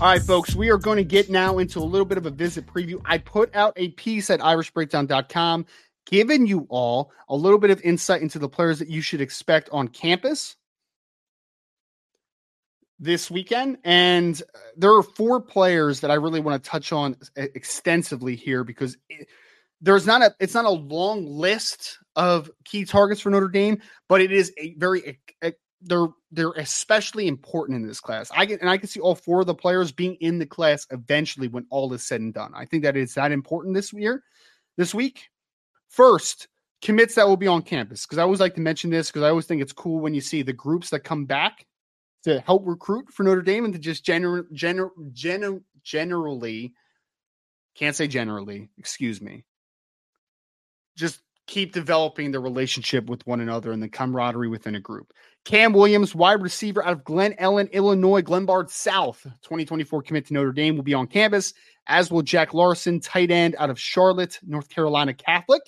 All right, folks, we are going to get now into a little bit of a visit preview. I put out a piece at irishbreakdown.com giving you all a little bit of insight into the players that you should expect on campus this weekend. And there are four players that I really want to touch on extensively here because it, there's not a it's not a long list of key targets for Notre Dame, but it is a very a, they're they're especially important in this class. I get and I can see all four of the players being in the class eventually when all is said and done. I think that is that important this year, this week. First, commits that will be on campus because I always like to mention this because I always think it's cool when you see the groups that come back to help recruit for Notre Dame and to just general general gener, generally can't say generally, excuse me. Just keep developing the relationship with one another and the camaraderie within a group. Cam Williams, wide receiver out of Glen Ellyn, Illinois, Glenbard South, 2024 commit to Notre Dame, will be on campus, as will Jack Larsen, tight end out of Charlotte, North Carolina Catholic.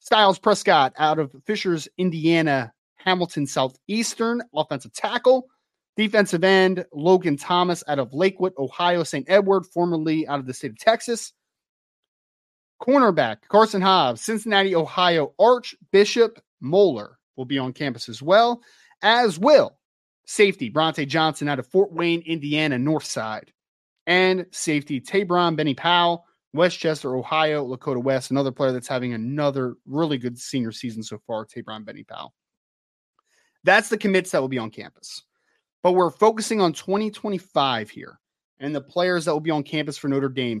Styles Prescott out of Fishers, Indiana, Hamilton Southeastern, offensive tackle. Defensive end, Loghan Thomas out of Lakewood, Ohio, St. Edward, formerly out of the state of Texas. Cornerback Carson Hobbs, Cincinnati, Ohio, Archbishop Moeller will be on campus as well, as will safety Brauntae Johnson out of Fort Wayne, Indiana, North Side, and safety Taebron Bennie-Powell, Westchester, Ohio, Lakota West, another player that's having another really good senior season so far, Taebron Bennie-Powell. That's the commits that will be on campus. But we're focusing on 2025 here and the players that will be on campus for Notre Dame.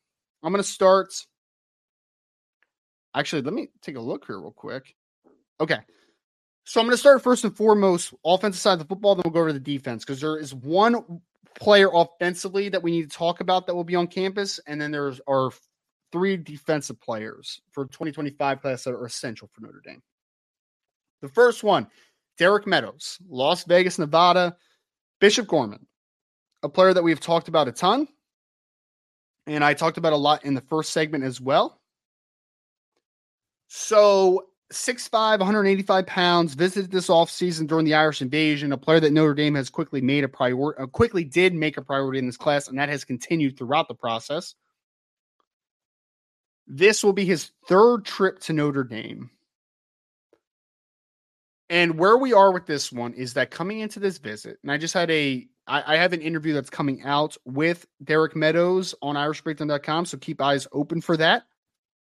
I'm going to start. Actually, let me take a look here real quick. Okay. So I'm going to start first and foremost offensive side of the football. Then we'll go over the defense because there is one player offensively that we need to talk about that will be on campus, and then there's our three defensive players for 2025 class that are essential for Notre Dame. The first one, Derek Meadows, Las Vegas, Nevada, Bishop Gorman, a player that we've talked about a ton, and I talked about a lot in the first segment as well. So 6'5, 185 pounds, visited this offseason during the Irish invasion, a player that Notre Dame has quickly made a priority, uh, quickly did make a priority in this class, and that has continued throughout the process. This will be his third trip to Notre Dame. And where we are with this one is that coming into this visit, and I just had a, I, I have an interview that's coming out with Derek Meadows on irishbreakdown.com. So keep eyes open for that.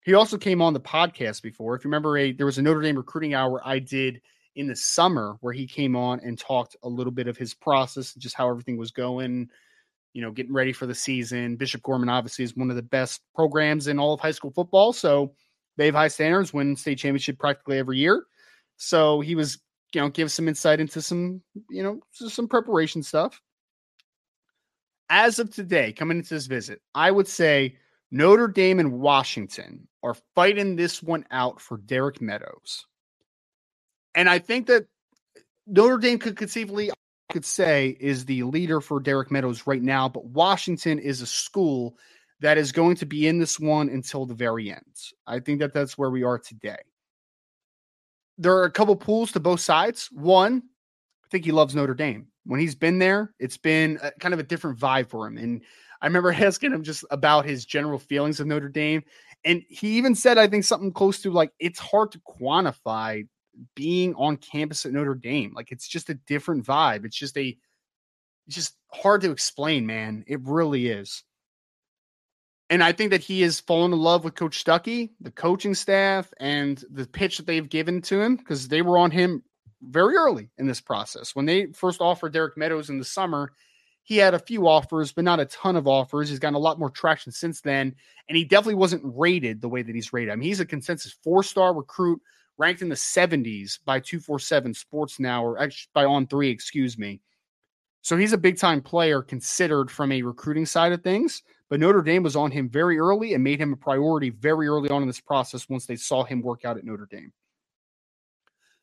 He also came on the podcast before. If you remember, a there was a Notre Dame recruiting hour I did in the summer where he came on and talked a little bit of his process, just how everything was going, you know, getting ready for the season. Bishop Gorman obviously is one of the best programs in all of high school football, so they have high standards, win state championship practically every year. So he was, you know, give some insight into some, you know, some preparation stuff. As of today, coming into this visit, I would say Notre Dame and Washington are fighting this one out for Derek Meadows. And I think that Notre Dame could conceivably could say is the leader for Derek Meadows right now, but Washington is a school that is going to be in this one until the very end. I think that that's where we are today. There are a couple pools to both sides. One, I think he loves Notre Dame. When he's been there, it's been a, kind of a different vibe for him. And I remember asking him just about his general feelings of Notre Dame. And he even said, I think something close to like, it's hard to quantify being on campus at Notre Dame. Like, it's just a different vibe. It's just a, it's just hard to explain, man. It really is. And I think that he has fallen in love with Coach Stuckey, the coaching staff, and the pitch that they've given to him because they were on him very early in this process. When they first offered Derek Meadows in the summer, he had a few offers, but not a ton of offers. He's gotten a lot more traction since then, and he definitely wasn't rated the way that he's rated. I mean, he's a consensus four star recruit, ranked in the 70s by 247 Sports Now, or actually by On Three, excuse me. So he's a big time player considered from a recruiting side of things. But Notre Dame was on him very early and made him a priority very early on in this process once they saw him work out at Notre Dame.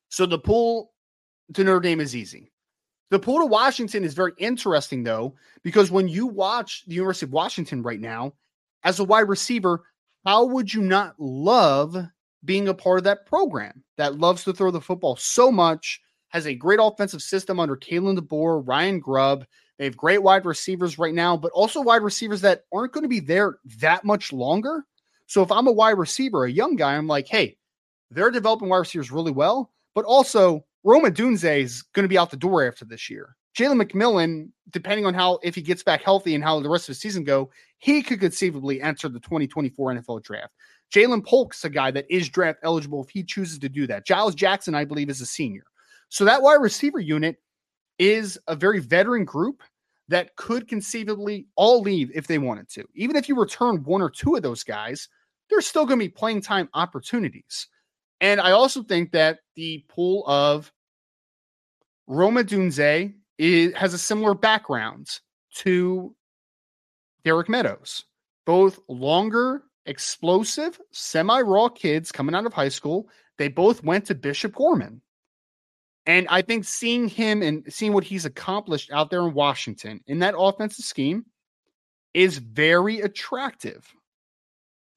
So the pull to Notre Dame is easy. The pull to Washington is very interesting, though, because when you watch the University of Washington right now, as a wide receiver, how would you not love being a part of that program that loves to throw the football so much, has a great offensive system under Kalen DeBoer, Ryan Grubb. They have great wide receivers right now, but also wide receivers that aren't going to be there that much longer. So if I'm a wide receiver, a young guy, I'm like, hey, they're developing wide receivers really well, but also Rome Odunze is going to be out the door after this year. Jalen McMillan, depending on how if he gets back healthy and how the rest of the season go, he could conceivably enter the 2024 NFL draft. Ja'Lynn Polk's a guy that is draft eligible if he chooses to do that. Giles Jackson, I believe, is a senior. So that wide receiver unit is a very veteran group that could conceivably all leave if they wanted to. Even if you return one or two of those guys, there's still going to be playing time opportunities. And I also think that the pool of Roma Odunze is, has a similar background to Derek Meadows. Both longer, explosive, semi raw kids coming out of high school. They both went to Bishop Gorman. And I think seeing him and seeing what he's accomplished out there in Washington in that offensive scheme is very attractive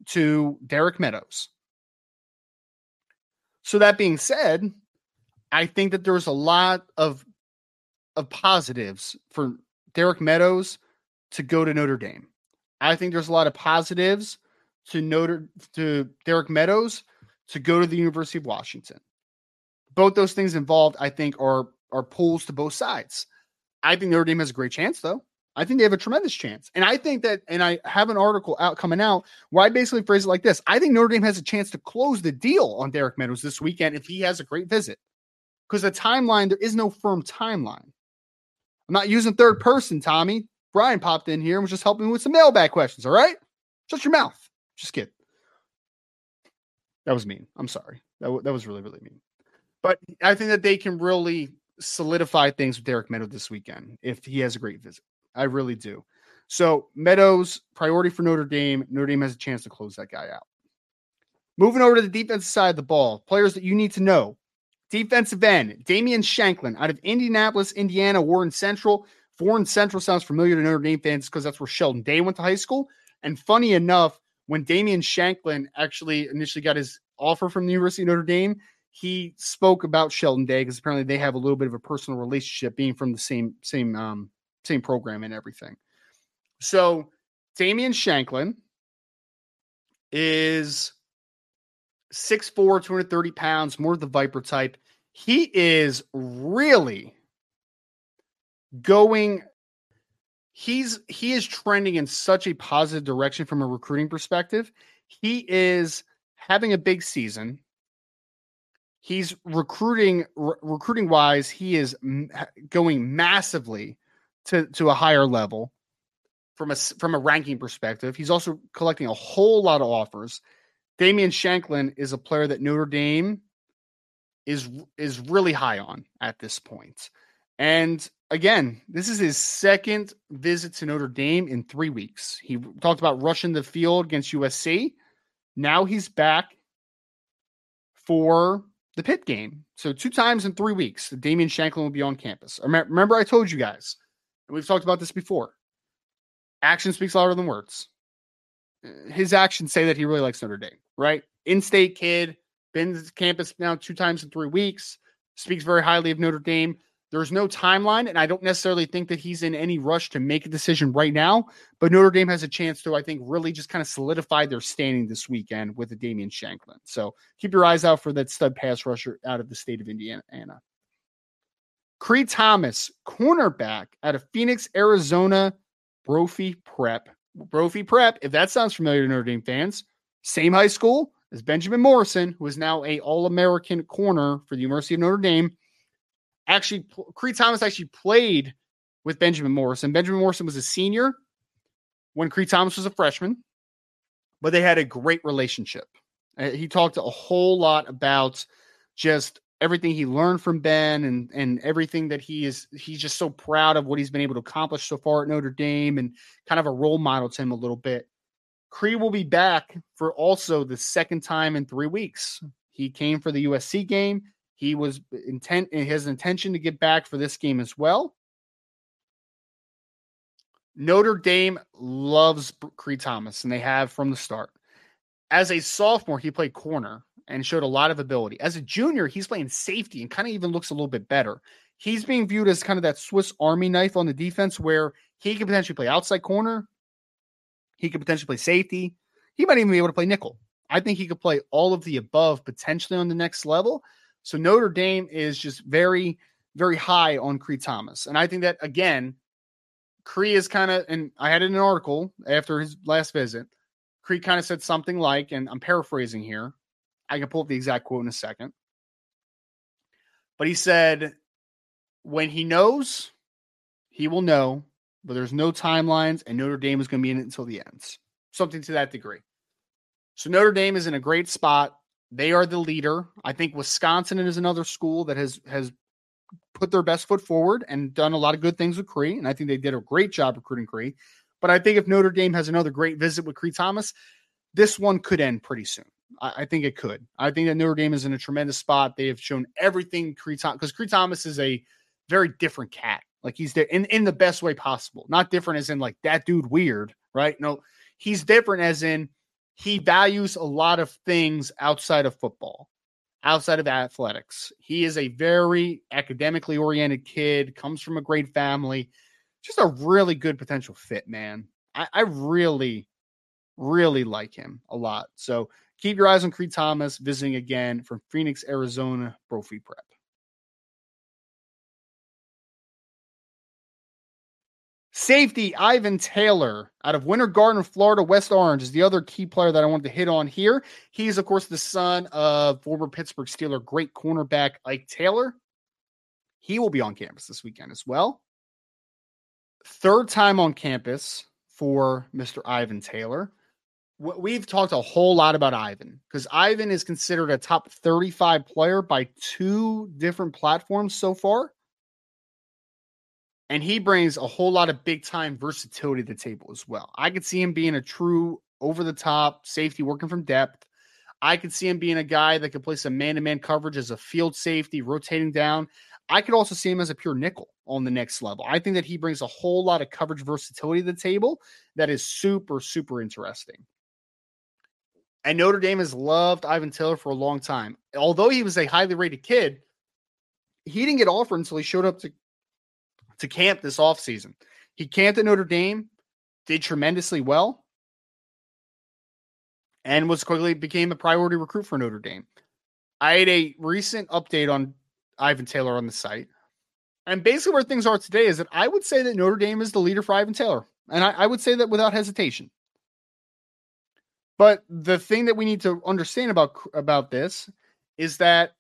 to Derek Meadows. So that being said, I think that there's a lot of of positives for Derek Meadows to go to Notre Dame. I think there's a lot of positives to Notre to Derek Meadows to go to the University of Washington. Both those things involved, I think, are are pulls to both sides. I think Notre Dame has a great chance, though. I think they have a tremendous chance. And I think that, and I have an article out coming out where I basically phrase it like this I think Notre Dame has a chance to close the deal on Derek Meadows this weekend if he has a great visit. Because the timeline, there is no firm timeline. I'm not using third person, Tommy. Brian popped in here and was just helping me with some mailbag questions. All right? Shut your mouth. Just kidding. That was mean. I'm sorry. That, w- that was really, really mean. But I think that they can really solidify things with Derek Meadows this weekend if he has a great visit. I really do. So Meadows, priority for Notre Dame. Notre Dame has a chance to close that guy out. Moving over to the defensive side of the ball, players that you need to know. Defensive end, Damian Shanklin out of Indianapolis, Indiana, Warren Central. Warren Central sounds familiar to Notre Dame fans because that's where Sheldon Day went to high school. And funny enough, when Damian Shanklin actually initially got his offer from the University of Notre Dame, he spoke about Sheldon Day because apparently they have a little bit of a personal relationship, being from the same same um, same program and everything. So Damian Shanklin is 6'4, 230 pounds, more of the Viper type. He is really going. He's he is trending in such a positive direction from a recruiting perspective. He is having a big season. He's recruiting re- recruiting wise. He is m- going massively to to a higher level from a from a ranking perspective. He's also collecting a whole lot of offers. Damian Shanklin is a player that Notre Dame is is really high on at this point. And again, this is his second visit to Notre Dame in 3 weeks. He talked about rushing the field against USC. Now he's back for the Pitt game. So two times in 3 weeks, Damian Shanklin will be on campus. Remember I told you guys and we've talked about this before. Action speaks louder than words. Uh, his actions say that he really likes Notre Dame, right? In state kid, been to campus now two times in three weeks, speaks very highly of Notre Dame. There's no timeline, and I don't necessarily think that he's in any rush to make a decision right now. But Notre Dame has a chance to, I think, really just kind of solidify their standing this weekend with a Damian Shanklin. So keep your eyes out for that stud pass rusher out of the state of Indiana. Cree Thomas, cornerback out of Phoenix, Arizona, Brophy Prep. Brophy Prep, if that sounds familiar to Notre Dame fans, same high school as Benjamin Morrison, who is now a All-American corner for the University of Notre Dame. Actually, Cree Thomas actually played with Benjamin Morrison. Benjamin Morrison was a senior when Cree Thomas was a freshman, but they had a great relationship. Uh, he talked a whole lot about just everything he learned from Ben and and everything that he is he's just so proud of what he's been able to accomplish so far at Notre Dame and kind of a role model to him a little bit. Cree will be back for also the second time in three weeks. He came for the USC game. He was intent in his intention to get back for this game as well. Notre Dame loves Cree Thomas, and they have from the start. As a sophomore, he played corner and showed a lot of ability. As a junior, he's playing safety and kind of even looks a little bit better. He's being viewed as kind of that Swiss Army knife on the defense where he could potentially play outside corner. He could potentially play safety. He might even be able to play nickel. I think he could play all of the above potentially on the next level. So Notre Dame is just very, very high on Cree Thomas. And I think that, again, Cree is kind of, and I had an article after his last visit. Cree kind of said something like, and I'm paraphrasing here I can pull up the exact quote in a second. But he said, when he knows, he will know, but there's no timelines, and Notre Dame is going to be in it until the ends. Something to that degree. So Notre Dame is in a great spot. They are the leader. I think Wisconsin is another school that has has put their best foot forward and done a lot of good things with Cree, and I think they did a great job recruiting Cree. But I think if Notre Dame has another great visit with Cree Thomas, this one could end pretty soon. I, I, think it could. I think that Notre Dame is in a tremendous spot. They have shown everything Cree Thomas because Cree Thomas is a very different cat. Like he's there in, in the best way possible. Not different as in like that dude weird, right? No, he's different as in he values a lot of things outside of football, outside of athletics. He is a very academically oriented kid, comes from a great family, just a really good potential fit, man. I, I really, really like him a lot. So keep your eyes on Cree Thomas visiting again from Phoenix, Arizona, Brophy Prep. Safety Ivan Taylor out of Winter Garden, Florida, West Orange is the other key player that I wanted to hit on here. He's, of course, the son of former Pittsburgh Steeler great cornerback Ike Taylor. He will be on campus this weekend as well. Third time on campus for Mr. Ivan Taylor. We've talked a whole lot about Ivan because Ivan is considered a top 35 player by two different platforms so far and he brings a whole lot of big time versatility to the table as well. I could see him being a true over the top safety working from depth. I could see him being a guy that could play some man to man coverage as a field safety, rotating down. I could also see him as a pure nickel on the next level. I think that he brings a whole lot of coverage versatility to the table that is super, super interesting. And Notre Dame has loved Ivan Taylor for a long time. Although he was a highly rated kid, he didn't get offered until he showed up to to camp this offseason. He camped at Notre Dame, did tremendously well, and was quickly became a priority recruit for Notre Dame. I had a recent update on Ivan Taylor on the site. And basically, where things are today is that I would say that Notre Dame is the leader for Ivan Taylor. And I, I would say that without hesitation. But the thing that we need to understand about about this is that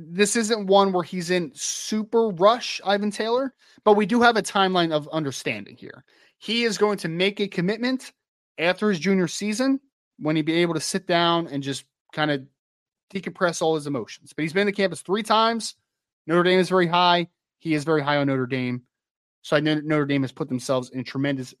this isn't one where he's in super rush, Ivan Taylor, but we do have a timeline of understanding here. He is going to make a commitment after his junior season when he be able to sit down and just kind of decompress all his emotions. But he's been to campus three times. Notre Dame is very high. He is very high on Notre Dame. So I know Notre Dame has put themselves in tremendous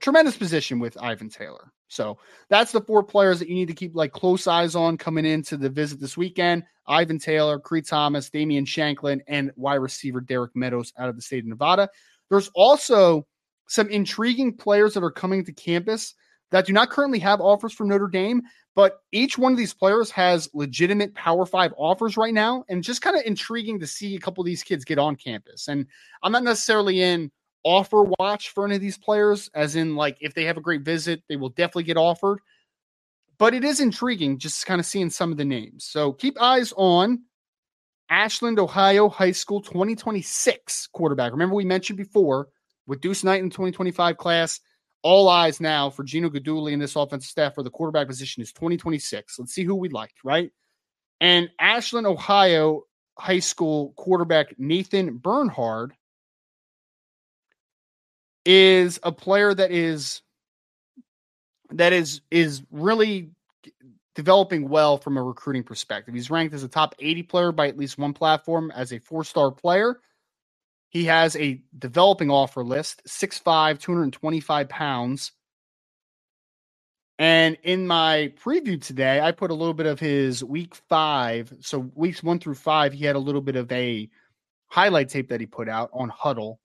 tremendous position with Ivan Taylor. So that's the four players that you need to keep like close eyes on coming into the visit this weekend. Ivan Taylor, Cree Thomas, Damian Shanklin, and wide receiver Derek Meadows out of the state of Nevada. There's also some intriguing players that are coming to campus that do not currently have offers from Notre Dame, but each one of these players has legitimate Power Five offers right now, and just kind of intriguing to see a couple of these kids get on campus. And I'm not necessarily in offer watch for any of these players, as in, like, if they have a great visit, they will definitely get offered. But it is intriguing just kind of seeing some of the names. So keep eyes on Ashland, Ohio High School 2026 quarterback. Remember, we mentioned before with Deuce Knight in the 2025 class, all eyes now for Gino Guidugli and this offensive staff for the quarterback position is 2026. Let's see who we like, right? And Ashland, Ohio High School quarterback Nathan Bernhard is a player that is that is is really developing well from a recruiting perspective. He's ranked as a top 80 player by at least one platform as a four-star player. He has a developing offer list, 6'5, 225 pounds. And in my preview today, I put a little bit of his week five. So weeks one through five, he had a little bit of a highlight tape that he put out on Hudl.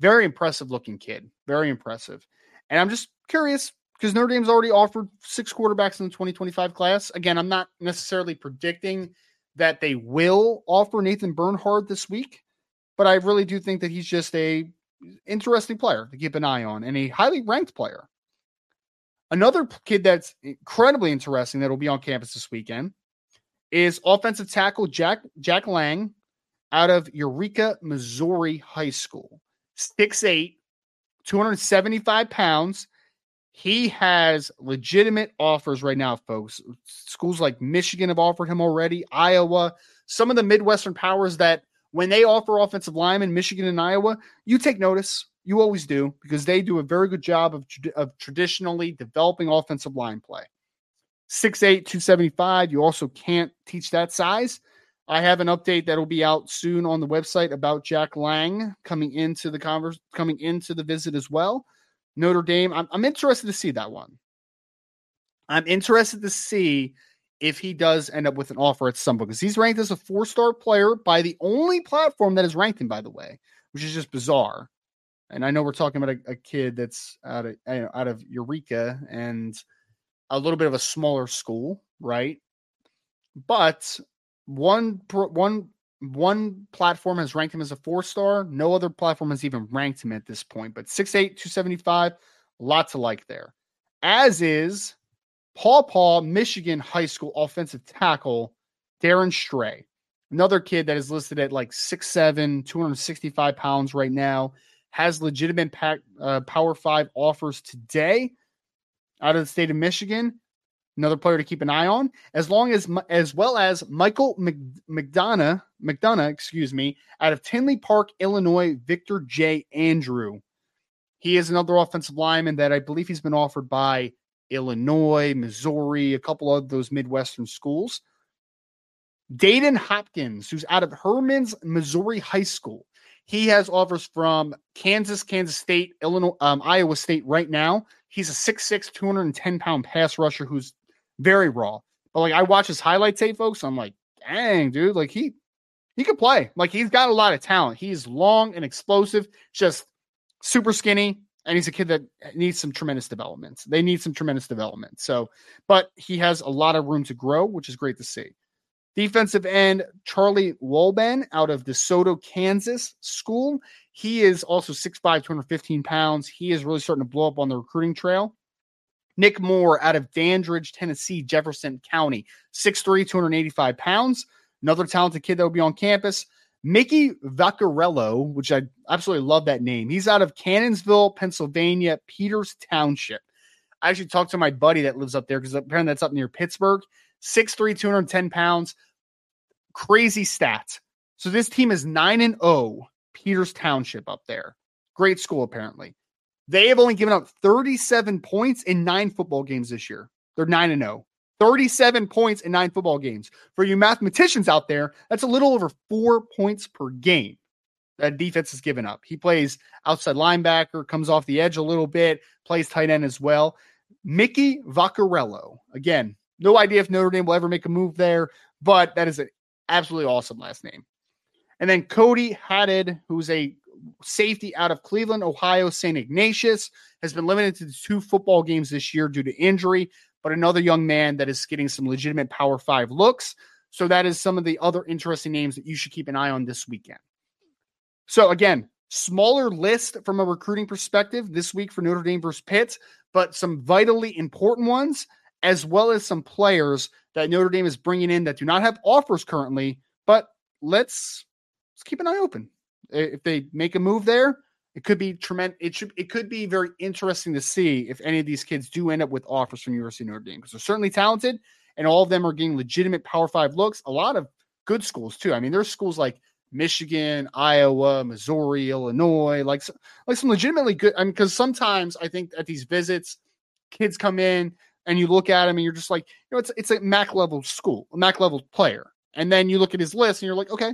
Very impressive looking kid. Very impressive. And I'm just curious because Notre Dame's already offered six quarterbacks in the 2025 class. Again, I'm not necessarily predicting that they will offer Nathan Bernhard this week, but I really do think that he's just a interesting player to keep an eye on and a highly ranked player. Another kid that's incredibly interesting that will be on campus this weekend is offensive tackle Jack Jack Lang out of Eureka, Missouri High School. 6'8, 275 pounds. He has legitimate offers right now, folks. Schools like Michigan have offered him already, Iowa, some of the Midwestern powers that when they offer offensive linemen, Michigan and Iowa, you take notice. You always do because they do a very good job of, of traditionally developing offensive line play. 6'8, 275. You also can't teach that size. I have an update that will be out soon on the website about Jack Lang coming into the converse, coming into the visit as well. Notre Dame. I'm, I'm interested to see that one. I'm interested to see if he does end up with an offer at some because he's ranked as a four star player by the only platform that has ranked him, by the way, which is just bizarre. And I know we're talking about a, a kid that's out of you know, out of Eureka and a little bit of a smaller school, right? But one one one platform has ranked him as a four star. No other platform has even ranked him at this point. But 6'8, 275, lots to like there. As is Paw Paw, Michigan High School offensive tackle, Darren Stray. Another kid that is listed at like 6'7, 265 pounds right now, has legitimate pack, uh, Power Five offers today out of the state of Michigan another player to keep an eye on, as long as as well as Michael McDonough, McDonough, excuse me, out of Tinley Park, Illinois, Victor J. Andrew. He is another offensive lineman that I believe he's been offered by Illinois, Missouri, a couple of those Midwestern schools. Dayton Hopkins, who's out of Herman's Missouri High School. He has offers from Kansas, Kansas State, Illinois, um, Iowa State right now. He's a 6'6, 210 pound pass rusher who's very raw. But like I watch his highlight tape, folks. I'm like, dang, dude, like he he could play. Like he's got a lot of talent. He's long and explosive, just super skinny, and he's a kid that needs some tremendous development. They need some tremendous development. So, but he has a lot of room to grow, which is great to see. Defensive end Charlie Wolben out of DeSoto, Kansas school. He is also 6'5, 215 pounds. He is really starting to blow up on the recruiting trail. Nick Moore out of Dandridge, Tennessee, Jefferson County, 6'3, 285 pounds. Another talented kid that will be on campus. Mickey Vaccarello, which I absolutely love that name. He's out of Cannonsville, Pennsylvania, Peters Township. I actually talked to my buddy that lives up there because apparently that's up near Pittsburgh. 6'3, 210 pounds. Crazy stats. So this team is 9 and 0, Peters Township up there. Great school, apparently. They have only given up 37 points in nine football games this year. They're 9 and 0. 37 points in nine football games. For you mathematicians out there, that's a little over four points per game that defense has given up. He plays outside linebacker, comes off the edge a little bit, plays tight end as well. Mickey Vaccarello. Again, no idea if Notre Dame will ever make a move there, but that is an absolutely awesome last name. And then Cody Haddad, who's a safety out of Cleveland, Ohio, St. Ignatius, has been limited to two football games this year due to injury, but another young man that is getting some legitimate Power Five looks. So that is some of the other interesting names that you should keep an eye on this weekend. So again, smaller list from a recruiting perspective this week for Notre Dame versus Pitt, but some vitally important ones, as well as some players that Notre Dame is bringing in that do not have offers currently. But let's let's keep an eye open if they make a move there, it could be tremendous. It should it could be very interesting to see if any of these kids do end up with offers from University of Notre Dame because they're certainly talented and all of them are getting legitimate Power Five looks. A lot of good schools too. I mean, there's schools like Michigan, Iowa, Missouri, Illinois, like like some legitimately good. I mean, because sometimes I think at these visits, kids come in and you look at them and you're just like, you know, it's it's a MAC level school, a MAC level player, and then you look at his list and you're like, okay,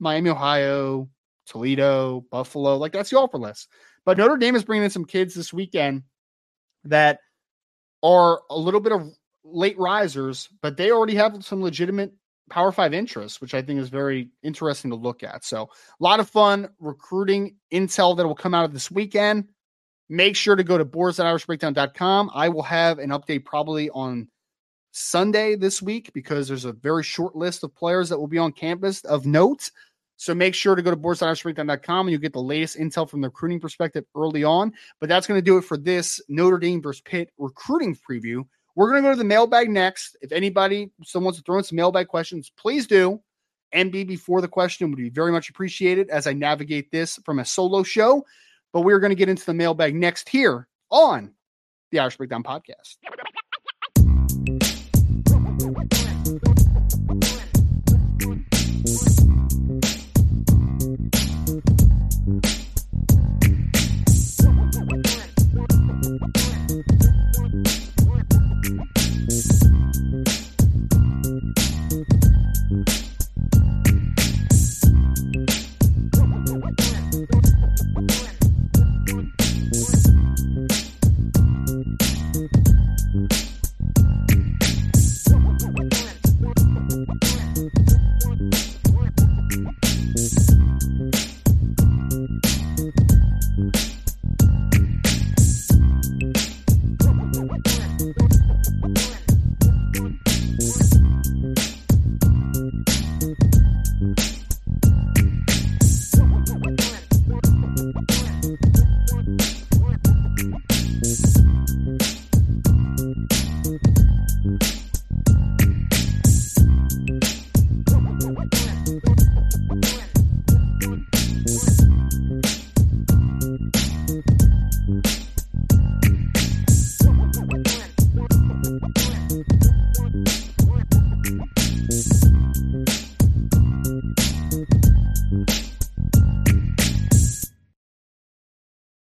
Miami, Ohio, Toledo, Buffalo. Like that's the offer list. But Notre Dame is bringing in some kids this weekend that are a little bit of late risers, but they already have some legitimate Power Five interests, which I think is very interesting to look at. So, a lot of fun recruiting intel that will come out of this weekend. Make sure to go to boards.irishbreakdown.com. I will have an update probably on Sunday this week because there's a very short list of players that will be on campus of note. So make sure to go to boards.irishbreakdown.com and you get the latest intel from the recruiting perspective early on. But that's going to do it for this Notre Dame versus Pitt recruiting preview. We're going to go to the mailbag next. If anybody still wants to throw in some mailbag questions, please do. MB before the question would be very much appreciated as I navigate this from a solo show. But we're going to get into the mailbag next here on the Irish Breakdown Podcast.